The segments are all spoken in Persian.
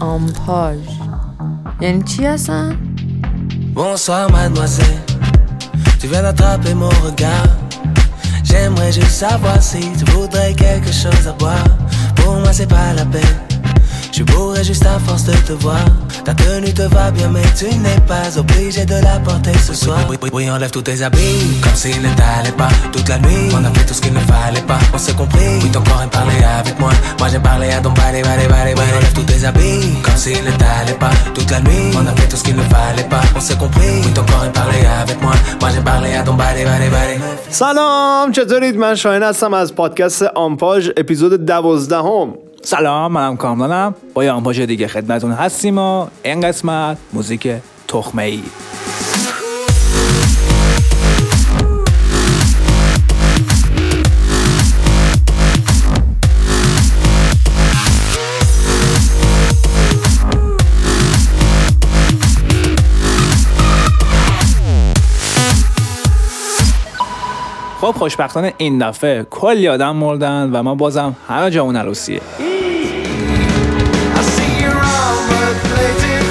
آمپاژ یعنی چی هستن؟ Bonsoir mademoiselle, tu viens d'attraper mon regard. J'aimerais juste savoir si tu voudrais quelque chose à boire. Pour moi c'est pas la peine, je bourré juste à force de te voir. Ta tenue te va bien mais tu n'es pas obligé de la porter ce soir. Oui, oui, oui, enlève tous tes habits, comme s'il ne t'allait pas. Toute la nuit, on a fait tout ce qu'il ne fallait pas. On s'est compris, oui ton corps aime parler avec moi. Moi j'ai parlé à ton body, body, body, body. Enlève tous tes habits, comme s'il ne t'allait pas. Toute la nuit, on a fait tout ce qu'il ne fallait pas. On s'est compris, oui ton corps aime parler avec moi. Moi j'ai parlé à ton body, body, body. سلام چطورید من شاهین هستم از پادکست آمپاژ اپیزود دوازدهم سلام منم کامرانم با یه دیگه خدمتون هستیم و این قسمت موزیک تخمه ای خب خوشبختانه این دفعه کلی آدم مردن و ما بازم همه جامون عروسیه. I see your armor-plated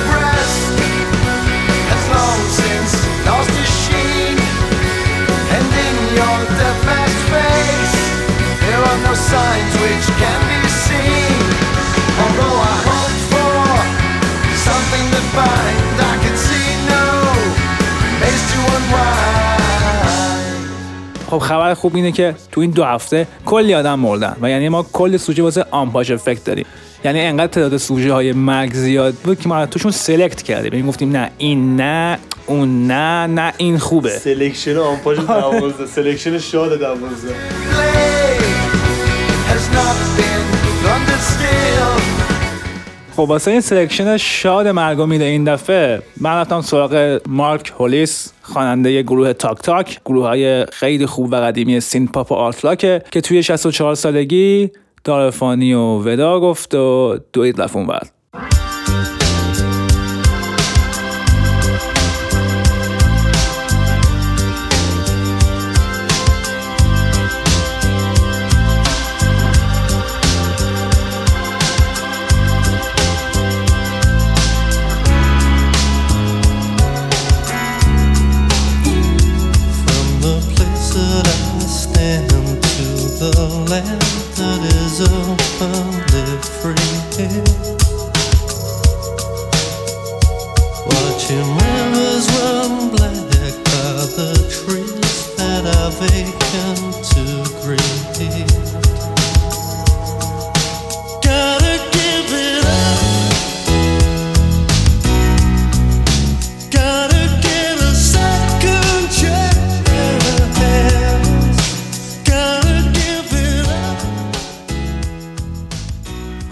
خب خبر خوب اینه که تو این دو هفته کلی آدم مردن و یعنی ما کل سوژه واسه آمپاش افکت داریم. یعنی انقدر تعداد سوژه های مرگ زیاد بود که ما توشون select کردیم. یعنی گفتیم نه این نه اون نه نه این خوبه. selection آمپاش دوازده selection شاد 12 خب واسه این selection شاد مرگ میده این دفعه من رفتم سراغ مارک هولیس خواننده گروه تاک تاک گروه های خیلی خوب و قدیمی synth pop و art rock ه که توی 64 سالگی دارفانی و ودا گفت و دوید رفت اونور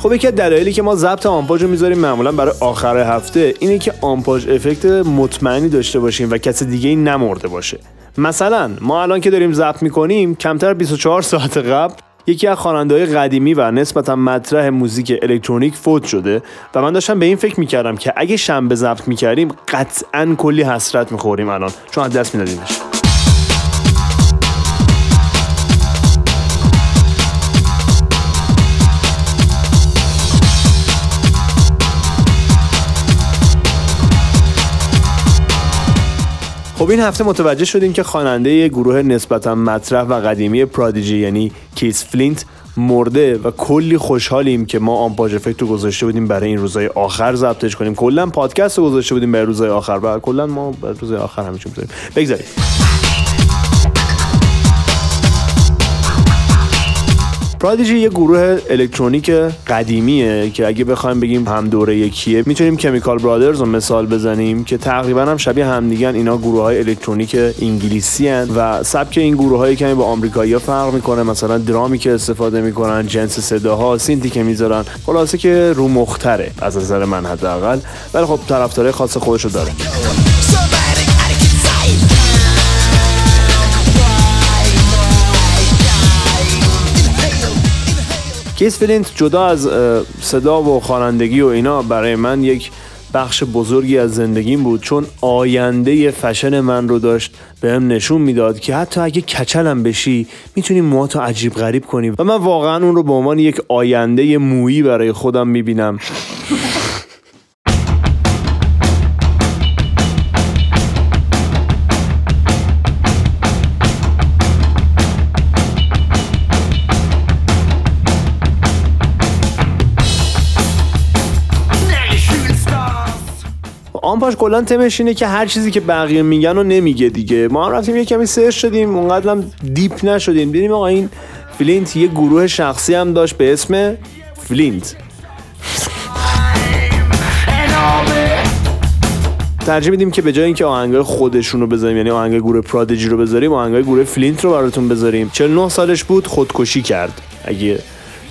خب یکی دلایلی که ما ضبط آمپاژ رو می‌ذاریم معمولا برای آخر هفته اینه که آمپاژ افکت مطمئنی داشته باشیم و کس دیگه ای نمرده باشه. مثلا ما الان که داریم ضبط می‌کنیم کمتر 24 ساعت قبل یکی از خواننده‌های قدیمی و نسبتا مطرح موزیک الکترونیک فوت شده و من داشتم به این فکر می‌کردم که اگه شنبه ضبط می‌کردیم قطعا کلی حسرت می‌خوریم الان چون از دست میدادیمش. خب این هفته متوجه شدیم که خواننده گروه نسبتا مطرح و قدیمی پرادیجی یعنی کیس فلینت مرده و کلی خوشحالیم که ما آمپاش افکت رو گذاشته بودیم برای این روزهای آخر ضبطش کنیم. کلا پادکست رو گذاشته بودیم برای روزهای آخر. و کلا ما برای روزهای آخر همیشه می‌ذاریم. بگذاریم. پرادیجی یه گروه الکترونیک قدیمیه که اگه بخوایم بگیم هم دوره یکیه می‌تونیم کمیکال برادرز رو مثال بزنیم که تقریبا هم شبیه همدیگن اینا گروه های الکترونیک انگلیسی هن و سبک این گروه های کمی با آمریکایی فرق می‌کنه. مثلا درامی که استفاده می‌کنن جنس صداها synth ی که می‌ذارن. خلاصه که رو مختره از نظر من حداقل. ولی خب طرفدارای خاص خودشو داره کیس فلینت جدا از صدا و خوانندگی و اینا برای من یک بخش بزرگی از زندگیم بود. چون آینده فشن من رو داشت بهم نشون می‌داد که حتی اگه کچلم بشی می‌تونی موهاتو عجیب غریب کنی. و من واقعا اون رو به عنوان یک آینده مویی برای خودم می‌بینم. آمپاش کلا تمش اینه که هر چیزی که بقیه میگن رو نمیگه دیگه. ما هم رفتیم یه کمی search شدیم اونقدر هم deep نشدیم. دیدیم آقا این فلینت یه گروه شخصی هم داشت به اسم فلینت. ترجیح میدیم که به جای اینکه آهنگای خودشون رو بذاریم یعنی آهنگای گروه پرادیجی رو بذاریم آهنگای گروه فلینت رو براتون بذاریم. 49 سالش بود خودکشی کرد. اگه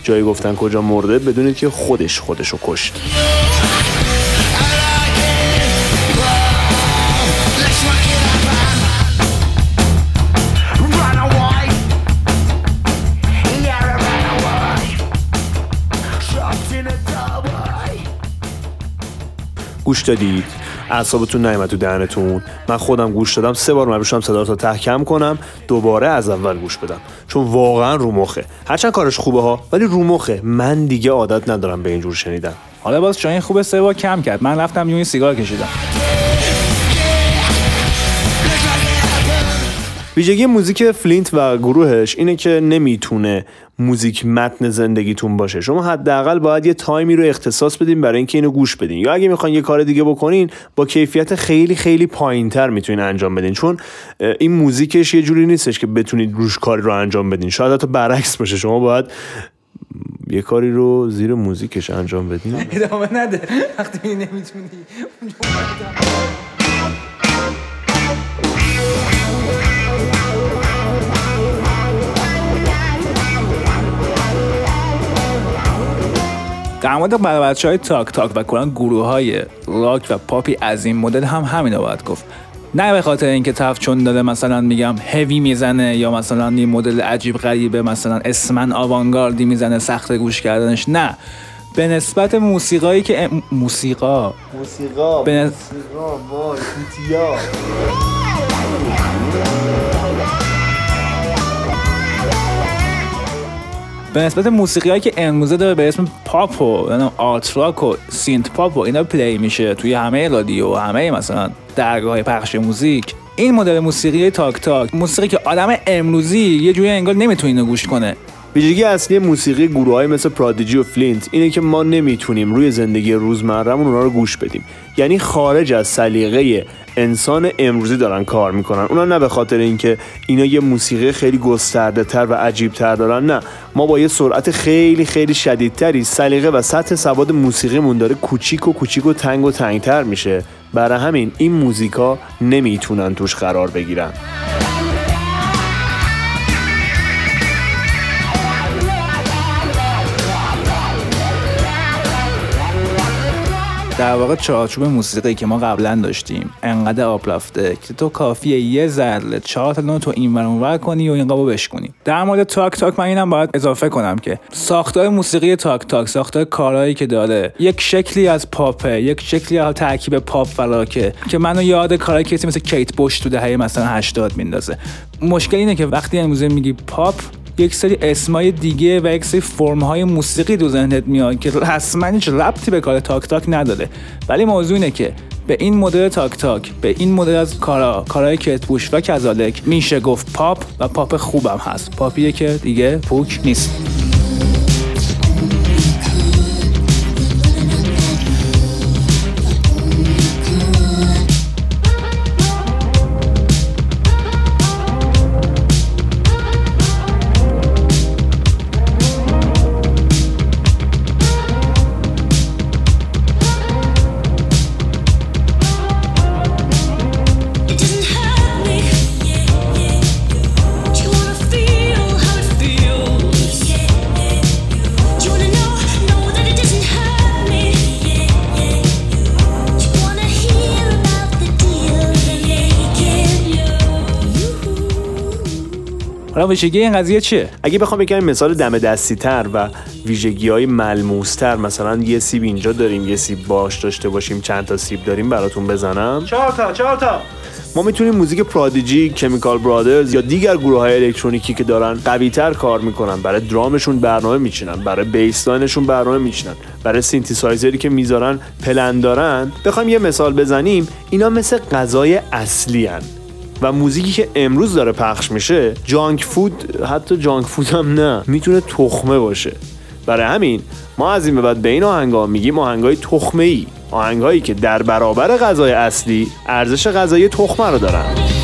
جایی گفتن کجا مرده بدونید که خودش خودش رو کشت. گوش دادید. اعصابتون نیومد تو دهنتون. من خودم گوش دادم. سه بار مجبور صدا رو تا کم کنم. دوباره از اول گوش بدم. چون واقعا رو مخه. هرچند کارش خوبه ها ولی رو مخه. من دیگه عادت ندارم به اینجور شنیدن. حالا باز شاید خوبه سه بار کم کرد. من رفتم یه سیگار کشیدم. ویژگی موزیک فلینت و گروهش اینه که نمی‌تونه موزیک متن زندگیتون باشه. شما حداقل باید یه تایمی رو اختصاص بدین برای اینکه اینو گوش بدین. یا اگه می‌خواین یه کار دیگه بکنین با کیفیت خیلی خیلی پایینتر می‌تونین انجام بدین. چون این موزیکش یه جوری نیستش که بتونید روش کاری رو انجام بدین. شاید حتی برعکس باشه. شما باید یه کاری رو زیر موزیکش انجام بدین. ادامه نده. وقتی نمی‌تونی. در مورد بچه های تاک تاک و کلا گروه های راک و پاپی از این مدل هم همین رو باید گفت. نه به خاطر اینکه طرف چون داره مثلا میگم هوی می‌زنه یا مثلا یه مدل عجیب غریبه مثلا اسمن آوانگاردی می‌زنه سخت گوش کردنش. نه. به نسبت موسیقایی که ام- موسیقا. موسیقا به نس- موسیقا وای به نسبت موسیقی هایی که امروزه داره به اسم پاپ و نمی‌دونم art rock و synth pop و اینا play میشه توی همه رادیو و همه مثلا درگاه پخش موزیک. این مدل موسیقی تاک تاک موسیقی که آدم امروزی یه جوری انگار نمی‌تونه اینو گوش کنه. ویژگی اصلی موسیقی گروه های مثل پرادیجی و فلینت اینه که ما نمی‌تونیم روی زندگی روزمرهمون اونا رو گوش بدیم. یعنی خارج از سلیقه انسان امروزی دارن کار می‌کنن. اونا نه به خاطر اینکه اینا یه موسیقی خیلی گسترده تر و عجیب تر دارن نه. ما با یه سرعت خیلی خیلی شدیدتری سلیقه و سطح سواد موسیقیمون داره کوچیک و کوچیک و تنگ و تنگتر میشه. برای همین این موزیکا نمی‌تونن توش قرار بگیرن. در واقع چارچوب موسیقی که ما قبلا داشتیم. انقدر آب که تو کافیه یه ذره چهار تا تو این ور کنی و این قابو بشکنی در مورد تاک تاک من اینم باید اضافه کنم که ساختار موسیقی تاک تاک ساختار کارهایی که داره یک شکلی از پاپه یک شکلی از ترکیب پاپ و که منو یاد کارهای کسی مثل کیت بوش تو دهه مثلا 80 میندازه. مشکل اینه که وقتی امروزه میگی پاپ یک سری اسمای دیگه و یک سری فرمهای موسیقی تو ذهنت میاد که رسما هیچ ربطی به کار تاک تاک نداره. ولی موضوع اینه که به این مدل تاک تاک به این مدل از کارا کارهای کتبوش و کذالک میشه گفت پاپ و پاپ خوبم هست. پاپیه که دیگه پوک نیست. حالا ویژگی این قضیه چیه؟ اگه بخوام بگم مثال دم دستی تر و ویژگی های ملموس تر مثلا یه سیب اینجا داریم یه سیب باش داشته باشیم چند تا سیب داریم براتون بزنم. چهار تا چهار تا. ما می‌تونیم موزیک پرادیجی، کمیکال برادرز یا دیگر گروه های الکترونیکی که دارن قوی تر کار می‌کنن برای درامشون برنامه میچینن برای bassline شون برنامه میچینن برای سینتیسایزری که می‌ذارن پلن دارن. بخوایم یه مثال بزنیم اینا مثل غذای اصلی هن. و موزیکی که امروز داره پخش میشه جانک فود حتی جانک فود هم نه می‌تونه تخمه باشه. برای همین ما از این به بعد به این آهنگا میگیم آهنگای تخمه ای آهنگهایی که در برابر غذای اصلی ارزش غذایی تخمه رو دارن.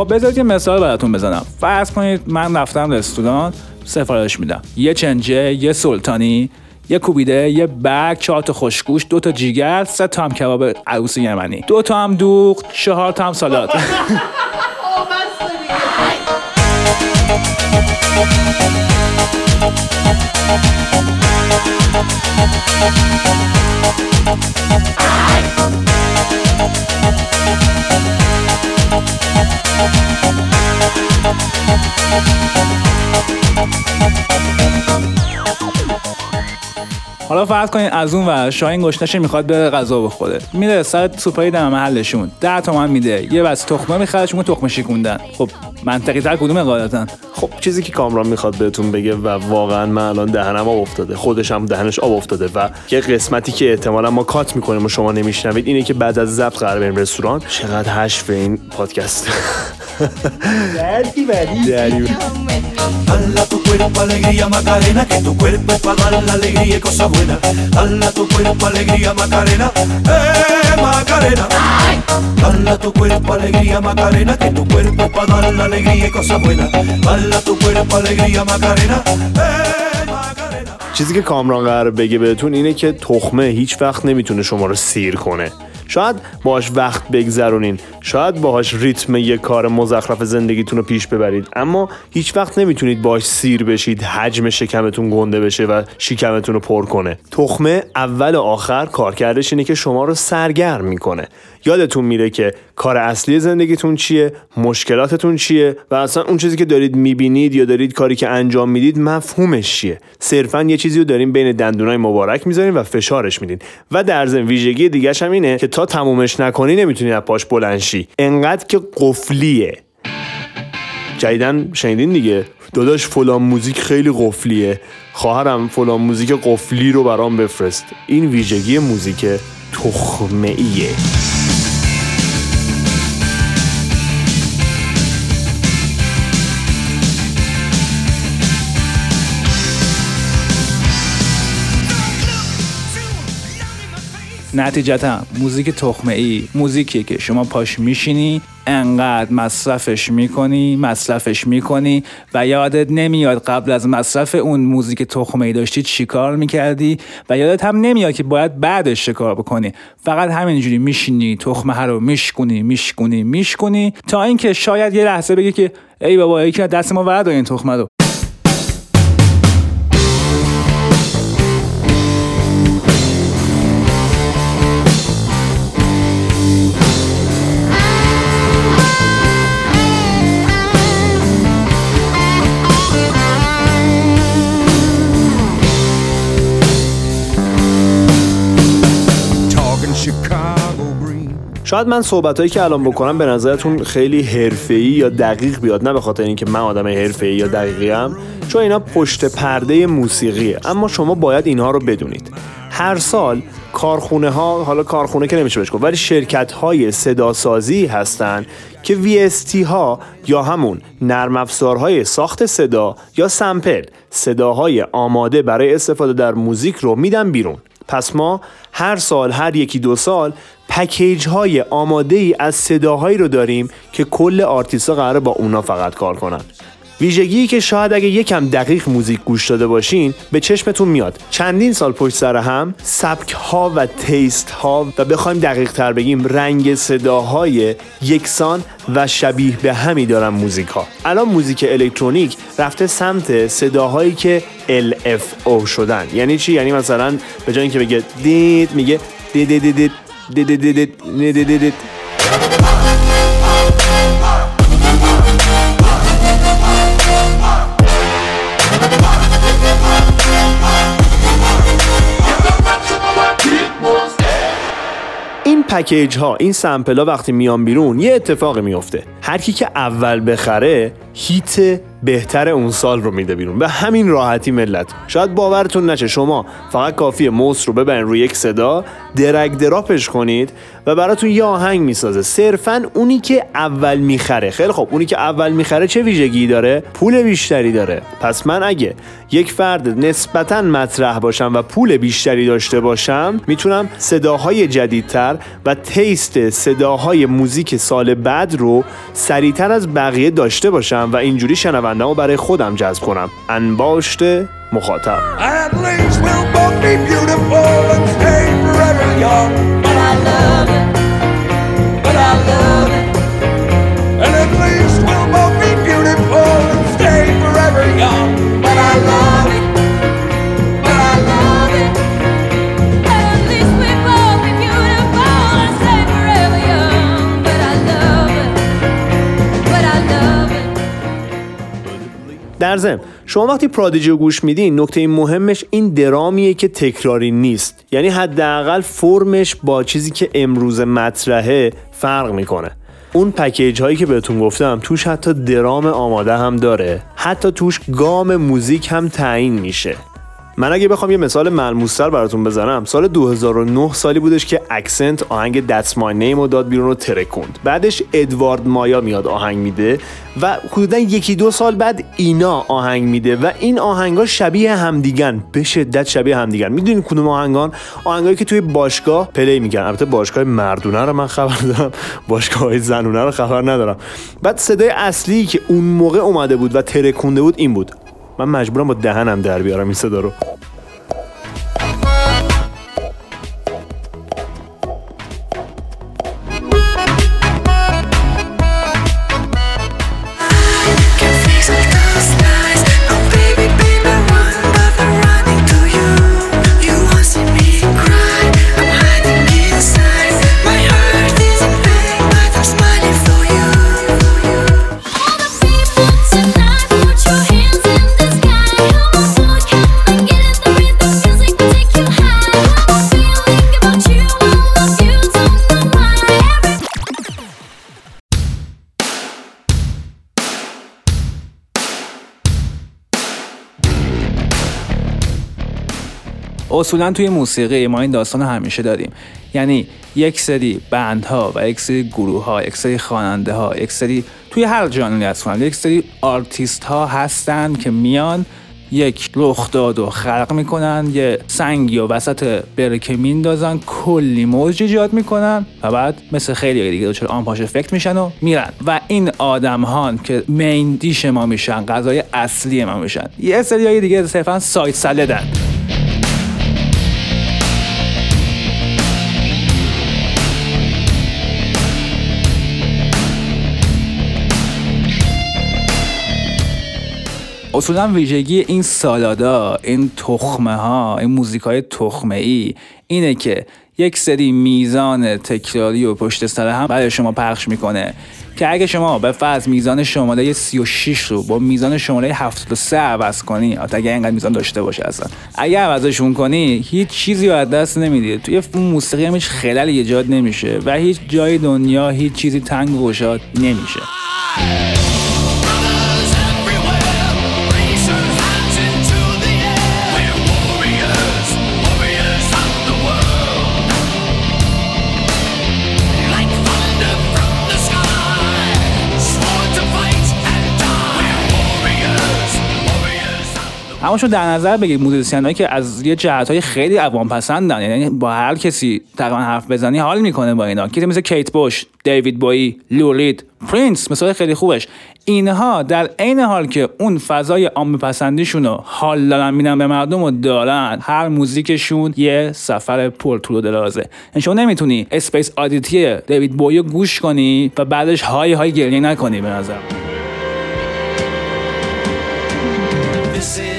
خب بذارید یه مثال براتون بزنم. فرض کنید من رفتم رستوران سفارش میدم. یه چنجه یه سلطانی یه کوبیده یه برگ چهار تا خوشگوش دو تا جیگر سه تا هم کباب عروس یمنی. دو تا هم دوغ چهار تا هم سالاد. حالا فرض کنید از اون ور شاهین گشنشه می‌خواد بره غذا بخوره. میره سر سوپری دم محلشون. 10 تومن میده. یه بس تخمه می‌خره چون تخمه شیکوندن خب منطقی تر کدومه قاعدتا؟ خب چیزی که کامران می‌خواد بهتون بگه و واقعا من الان دهنم آب افتاده. خودش هم دهنش آب افتاده و یه قسمتی که احتمالا ما کات می‌کنیم و شما نمیشنوید اینه که بعد از ضبط قرار بریم رستوران. چقدر هش به این پادکست. Dala tu cuerpo alegría Macarena, que tu cuerpo es para dar la alegría y cosas buenas. Dala tu cuerpo alegría Macarena, eh Macarena. Dala tu cuerpo alegría Macarena, que tu cuerpo para dar la alegría y cosas buenas. Dala tu cuerpo alegría Macarena, eh Macarena. چیزی که کامران قرار بگه بهتون اینه که تخمه هیچ وقت نمی‌تونه شما رو سیر کنه شاید باهاش وقت بگذرونین شاید باهاش ریتم یک کار مزخرف زندگیتون رو پیش ببرید. اما هیچ وقت نمی‌تونید باهاش سیر بشید حجم شکمتون گنده بشه و شکمتون رو پر کنه. تخمه اول و آخر کارکردش اینه که شما رو سرگرم می‌کنه. یادتون میره که کار اصلی زندگیتون چیه مشکلاتتون چیه و اصلا اون چیزی که دارید می‌بینید یا دارید کاری که انجام می‌دید مفهومش چیه. صرفا یه چیزی رو داریم بین دندونای مبارک می‌ذارین و فشارش میدین. و در ضمن ویژگی دیگه هم اینه که تا تمومش نکنی نمی‌تونی از پاش بلند شی انقدر که قفلیه. جدیدن شنیدین دیگه. داداش فلان موزیک خیلی قفلیه. خواهرم فلان موزیک قفلی رو برام بفرست. این ویژگی موزیک تخمه ایه نتیجتا موزیک تخمه ای موزیکیه که شما پاش میشینی انقدر مصرفش می‌کنی مصرفش می‌کنی و یادت نمیاد قبل از مصرف اون موزیک تخمه ای داشتی چیکار می‌کردی و یادت هم نمیاد که باید بعدش چه کار بکنی. فقط همینجوری میشینی تخمه رو میشکنی میشکنی میشکنی تا اینکه شاید یه لحظه بگی که ای بابا یکی دست ما ورد این تخمه رو. شاید من صحبتهایی که الان بکنم به نظرتون خیلی حرفه‌ای یا دقیق بیاد نه به خاطر اینکه من آدم حرفه‌ای یا دقیقی ام چون اینا پشت پرده موسیقیه اما شما باید اینها رو بدونید. هر سال کارخونه ها حالا کارخونه که نمیشه بهش گفت ولی شرکت های صداسازی هستن که VST ها یا همون نرم افزارهای ساخت صدا یا سمپل صداهای آماده برای استفاده در موزیک رو میدن بیرون. پس ما هر سال هر یکی دو سال پکیج های آماده ای از صداهایی رو داریم که کل آرتیستا قراره با اونا فقط کار کنن. ویژگی که شاید اگه یکم دقیق موزیک گوش داده باشین به چشمتون میاد. چندین سال پشت سر هم سبک ها و taste ها و بخوایم دقیق تر بگیم رنگ صداهای یکسان و شبیه به همی دارن موزیک ها الان موزیک الکترونیک رفته سمت صداهایی که LFO شدن. یعنی چی؟ یعنی مثلا به جای اینکه بگه دید میگه دید دید دید دید پکیج ها این سمپل ها وقتی میان بیرون یه اتفاقی میفته. هر کی که اول بخره هیت بهتر اون سال رو میده بیرون. به همین راحتی ملت. شاید باورتون نشه شما فقط کافیه موس رو ببرین روی یک صدا درگ دراپش کنید و براتون یه آهنگ می‌سازه. صرفا اونی که اول می‌خره. خیلی خب اونی که اول می‌خره چه ویژگی داره؟ پول بیشتری داره. پس من اگه یک فرد نسبتا مطرح باشم و پول بیشتری داشته باشم می‌تونم صداهای جدیدتر و تیست صداهای موزیک سال بعد رو سریعتر از بقیه داشته باشم و اینجوری شنونده رو برای خودم جذب کنم. انباشت مخاطب. young. در ضمن شما وقتی پرادیجی رو گوش میدین نکته مهمش این درامیه که تکراری نیست. یعنی حداقل فرمش با چیزی که امروز مطرحه فرق می‌کنه. اون پکیج هایی که بهتون گفتم توش حتی درام آماده هم داره. حتی توش گام موزیک هم تعیین میشه. من اگه بخوام یه مثال ملموستر براتون بزنم سال 2009 سالی بودش که اکسنت آهنگ My Name رو داد بیرون رو ترکوند. بعدش ادوارد مایا میاد آهنگ میده و حدودا یکی دو سال بعد اینا آهنگ میده و این آهنگا شبیه همدیگن به شدت شبیه همدیگن. می‌دونین کدوم آهنگان؟ آهنگایی که توی باشگاه پلی میگن البته باشگاه مردونه رو من خبر دارم باشگاه های زنونه رو خبر ندارم. بعد صدای اصلی که اون موقع اومده بود و ترکونده بود این بود. من مجبورم با دهنم در بیارم این صدا رو. اصولا توی موسیقی ما این داستان همیشه داریم. یعنی یک سری band ها و یک سری گروه ها یک سری خواننده ها یک سری توی هر ژانری خواننده یک سری آرتیست ها هستن که میان یک رخداد و خلق می‌کنن یه سنگی و وسط برکه میندازن کلی موج ایجاد می‌کنن و بعد مثل خیلی دیگه دچار آنپاش effect میشن و میرن. و این آدم ها که main dish ما میشن غذای اصلی ما میشن. یه سری دیگه صرفا side salad ن اصولا ویژگی این سالادا این تخمه ها این موزیک های تخمه ای اینه که یک سری میزان تکراری و پشت سر هم برای شما پخش می‌کنه که اگه شما به فرض میزان شماره 36 رو با میزان شماره 73 عوض کنی اگه اینقدر میزان داشته باشه اصلا. اگه عوضشون کنی هیچ چیزی رو از دست نمیدی. توی موسیقی هم هیچ خللی ایجاد نمیشه و هیچ جای دنیا هیچ چیزی تنگ و نمیشه. همونشون در نظر بگیرید موزیسین که از یه جهت های خیلی عوام پسندن یعنی با هر کسی تقریبا حرف بزنی حال می‌کنه با اینا. کسی مثل کیت بوش دیوید بویی لو رید پرینس مثال خیلی خوبش. اینها در عین حال که اون فضای عام پسندیشون رو حال دارن میدن به مردم و دارن. هر موزیکشون یه سفر پر طول و درازه. یعنی شما نمی‌تونی Space Oddity دیوید بویی رو گوش کنی و بعدش های های گریه نکنی به نظر. This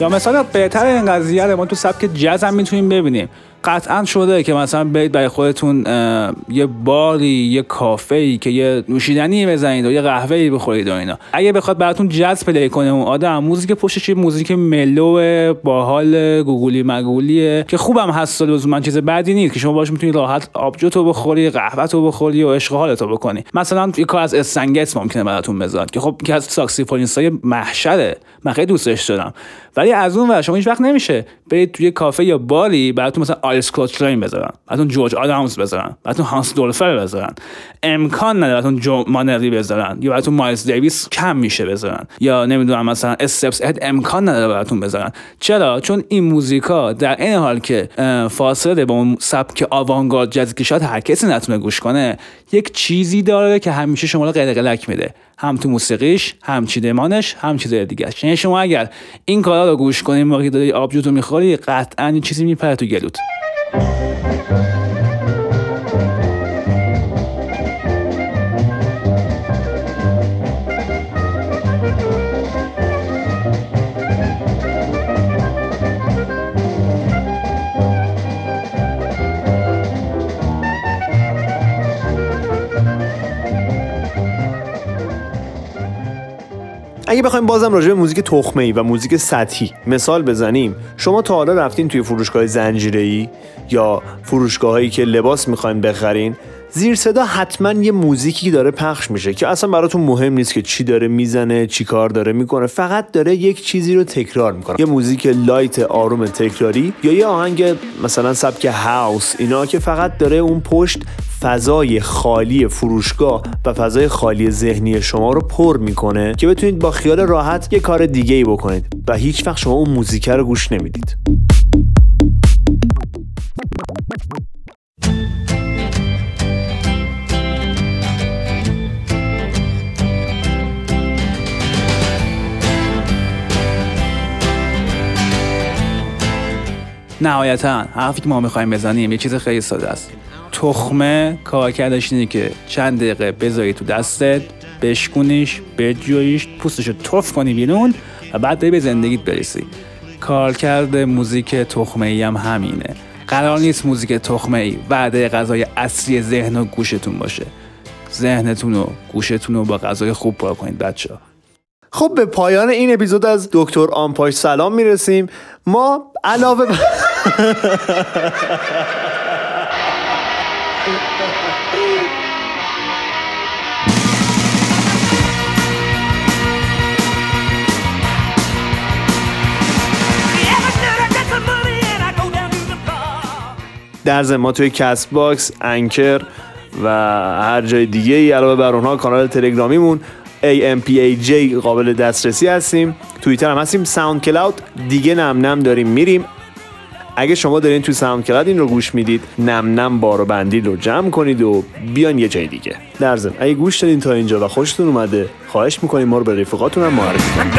یا مثلا بهتر این قضیه رو ما تو سبک جز هم می‌تونیم ببینیم. قطعا شده که مثلا برید برای خودتون یه باری یه کافه ای که یه نوشیدنی بزنید و یه قهوه ای بخورید و اینا. اگه بخواد براتون جز play کنه اون آدم موزیک پشتش یه موزیک mellow باحال گوگولی مگولیه که خوبم هست لزوما چیز بدی نیست که شما باش می‌تونید راحت آبجو تو بخوری قهوه تو بخوری و عشق حالتو بکنی. مثلا یه کار از استن گتز ممکنه براتون بذارد که خب که از ساکسیفونیستای محشره. من خیلی دوستش دارم. ولی از اون ور شما هیچ وقت نمیشه برید توی کافه یا باری براتون مثلا آیلز کلوتلاین بذارن براتون جورج آدامز بذارن. براتون هانس دولفر بذارن. امکان نداره براتون جو مانری بذارن یا براتون مایلز دیویس کم میشه بذارن. یا نمی‌دونم مثلا استپس اهد امکان نداره براتون بذارن. چرا؟ چون این موزیکا در این حال که فاصله با اون سبک آوانگارد جزی که شاید هر کسی نتونه گوش کنه یک چیزی داره که همیشه شما رو قلقلک میده. هم تو موسیقیش هم چیدمانش هم چیزای دیگه یعنی شما اگر این کارا رو گوش کنی موقعی داری آبجوتو می‌خوری قطعا چیزی میپره تو گلوت. اگه بخوایم بازم راجع به موزیک تخمه ای و موزیک سطحی مثال بزنیم شما تا حالا رفتین توی فروشگاه زنجیره ای یا فروشگاه هایی که لباس می‌خواین بخرین زیر صدا حتما یه موزیکی داره پخش میشه که اصلا براتون مهم نیست که چی داره می‌زنه چی کار داره می‌کنه. فقط داره یک چیزی رو تکرار می‌کنه. یه موزیک light آروم تکراری یا یه آهنگ مثلا سبک house اینا که فقط داره اون پشت فضای خالی فروشگاه و فضای خالی ذهنی شما رو پر می‌کنه که بتونید با خیال راحت یه کار دیگه ای بکنید. و هیچ وقت شما اون موزیک رو گوش نمی‌دید. نهایتا حرفی که ما می‌خوایم بزنیم یه چیز خیلی ساده است. تخمه کارکردش اینه که چند دقیقه بذاری تو دستت بشکونیش بجویش پوستشو تف کنی بیرون و بعد بری به زندگیت برسی. کارکرد موزیک تخمه ای هم همینه. قرار نیست موزیک تخمه ای وعده غذای اصلی ذهن و گوشتون باشه. ذهنتون و گوشتون رو با غذای خوب پر کنید بچه خب به پایان این اپیزود از دکتر آمپاش سلام می‌رسیم. ما علاوه. در ما توی کست باکس انکر و هر جای دیگه ای علاوه بر اونها کانال تلگرامیمون AMPAJ قابل دسترسی هستیم. توییتر هم هستیم. SoundCloud دیگه نم نم داریم. میریم. اگه شما دارین تو SoundCloud این رو گوش می‌دید نم نم بار و بندیل رو جمع کنید و بیاین یه جای دیگه. در ضمن اگه گوش دادین تا اینجا و خوشتون اومده خواهش می‌کنیم ما رو به رفیقاتون هم معرفی کنید.